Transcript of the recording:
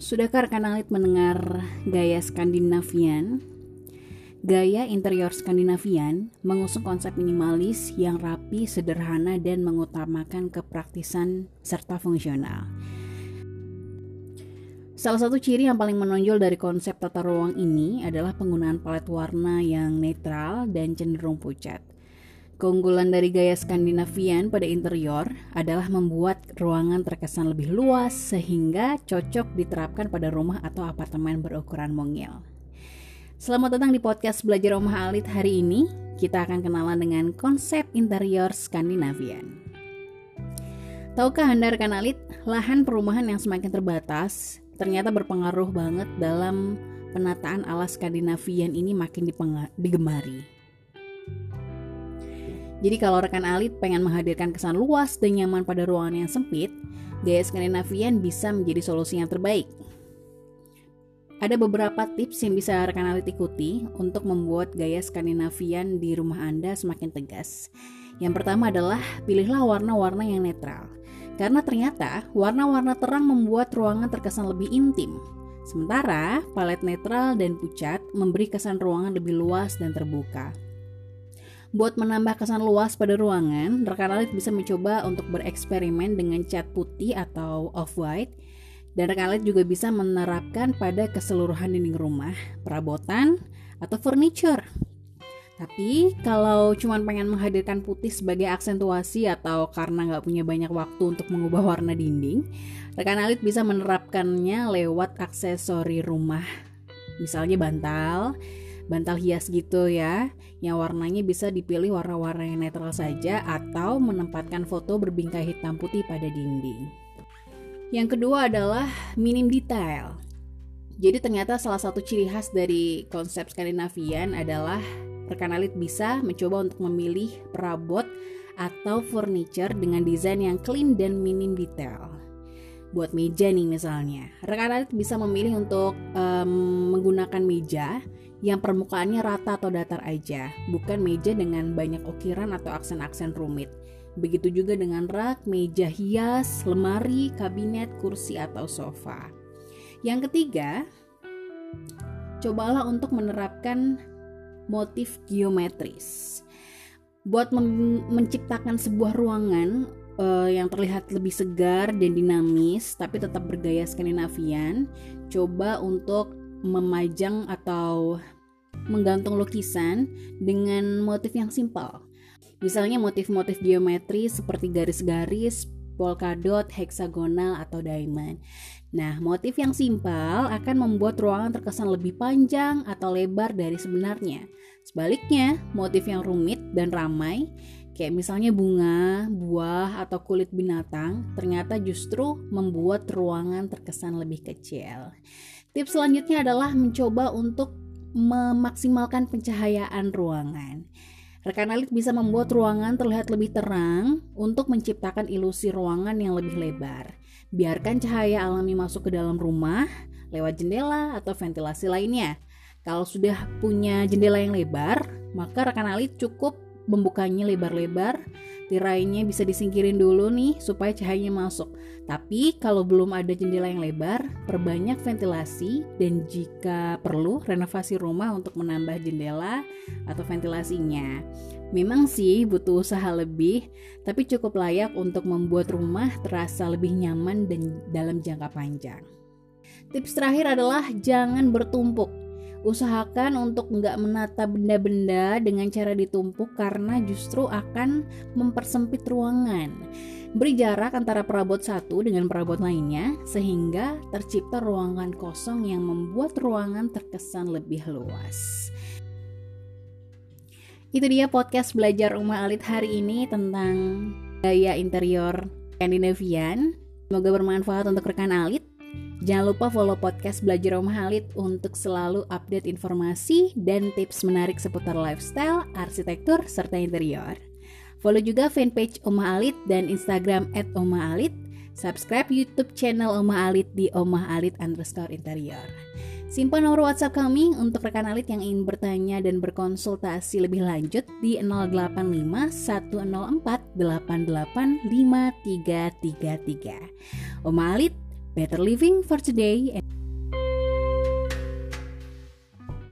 Sudahkah rekan alit mendengar gaya Skandinavian? Gaya interior Skandinavian mengusung konsep minimalis yang rapi, sederhana, dan mengutamakan kepraktisan serta fungsional. Salah satu ciri yang paling menonjol dari konsep tata ruang ini adalah penggunaan palet warna yang netral dan cenderung pucat. Keunggulan dari gaya Skandinavian pada interior adalah membuat ruangan terkesan lebih luas sehingga cocok diterapkan pada rumah atau apartemen berukuran mungil. Selamat datang di podcast Belajar Rumah Alit hari ini. Kita akan kenalan dengan konsep interior Skandinavian. Tahukah Anda rekan Alit, lahan perumahan yang semakin terbatas ternyata berpengaruh banget dalam penataan ala Skandinavian ini makin digemari. Jadi kalau rekan alit pengen menghadirkan kesan luas dan nyaman pada ruangan yang sempit, gaya Skandinavian bisa menjadi solusi yang terbaik. Ada beberapa tips yang bisa rekan alit ikuti untuk membuat gaya Skandinavian di rumah Anda semakin tegas. Yang pertama adalah pilihlah warna-warna yang netral. Karena ternyata warna-warna terang membuat ruangan terkesan lebih intim. Sementara palet netral dan pucat memberi kesan ruangan lebih luas dan terbuka. Buat menambah kesan luas pada ruangan, rekan alit bisa mencoba untuk bereksperimen dengan cat putih atau off-white. Dan rekan alit juga bisa menerapkan pada keseluruhan dinding rumah, perabotan, atau furniture. Tapi kalau cuma pengen menghadirkan putih sebagai aksentuasi atau karena nggak punya banyak waktu untuk mengubah warna dinding, rekan alit bisa menerapkannya lewat aksesori rumah. Misalnya bantal, bantal hias gitu ya yang warnanya bisa dipilih warna-warna yang netral saja atau menempatkan foto berbingkai hitam putih pada dinding. Yang kedua adalah minim detail. Jadi ternyata salah satu ciri khas dari konsep Skandinavian adalah rekan alit bisa mencoba untuk memilih perabot atau furniture dengan desain yang clean dan minim detail. Buat meja nih misalnya, rekan alit bisa memilih untuk um, menggunakan meja yang permukaannya rata atau datar aja, bukan meja dengan banyak ukiran atau aksen-aksen rumit. Begitu juga dengan rak, meja hias, lemari, kabinet, kursi, atau sofa. Yang ketiga, cobalah untuk menerapkan motif geometris. Buat menciptakan sebuah ruangan uh, yang terlihat lebih segar dan dinamis, tapi tetap bergaya Skandinavian, coba untuk memajang atau menggantung lukisan dengan motif yang simpel. Misalnya motif-motif geometri seperti garis-garis, polkadot, heksagonal, atau diamond. Nah, motif yang simpel akan membuat ruangan terkesan lebih panjang atau lebar dari sebenarnya. Sebaliknya, motif yang rumit dan ramai, kayak misalnya bunga, buah, atau kulit binatang, ternyata justru membuat ruangan terkesan lebih kecil. Tips selanjutnya adalah mencoba untuk memaksimalkan pencahayaan ruangan. Rekan alit bisa membuat ruangan terlihat lebih terang untuk menciptakan ilusi ruangan yang lebih lebar. Biarkan cahaya alami masuk ke dalam rumah lewat jendela atau ventilasi lainnya. Kalau sudah punya jendela yang lebar, maka rekan alit cukup membukanya lebar-lebar tirainya bisa disingkirin dulu nih supaya cahayanya masuk. Tapi kalau belum ada jendela yang lebar, perbanyak ventilasi dan jika perlu renovasi rumah untuk menambah jendela atau ventilasinya. Memang sih butuh usaha lebih, tapi cukup layak untuk membuat rumah terasa lebih nyaman dan dalam jangka panjang. Tips terakhir adalah jangan bertumpuk usahakan untuk nggak menata benda-benda dengan cara ditumpuk karena justru akan mempersempit ruangan. Beri jarak antara perabot satu dengan perabot lainnya sehingga tercipta ruangan kosong yang membuat ruangan terkesan lebih luas. Itu dia podcast belajar rumah alit hari ini tentang gaya interior Skandinavian. Semoga bermanfaat untuk rekan alit. Jangan lupa follow podcast Belajar Om Halid untuk selalu update informasi dan tips menarik seputar lifestyle, arsitektur, serta interior. Follow juga fanpage Oma Alit dan Instagram at Oma Alit. Subscribe YouTube channel Oma Alit di Oma Alit underscore interior. Simpan nomor WhatsApp kami untuk rekan Alit yang ingin bertanya dan berkonsultasi lebih lanjut di 085 104 88 5333. Oma Alit Better living for today.